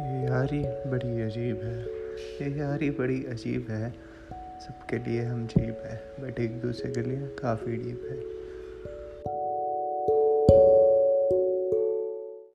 यारी बड़ी अजीब है। ये यारी बड़ी अजीब है। सबके लिए हम जीप है बट एक दूसरे के लिए काफ़ी डीप है।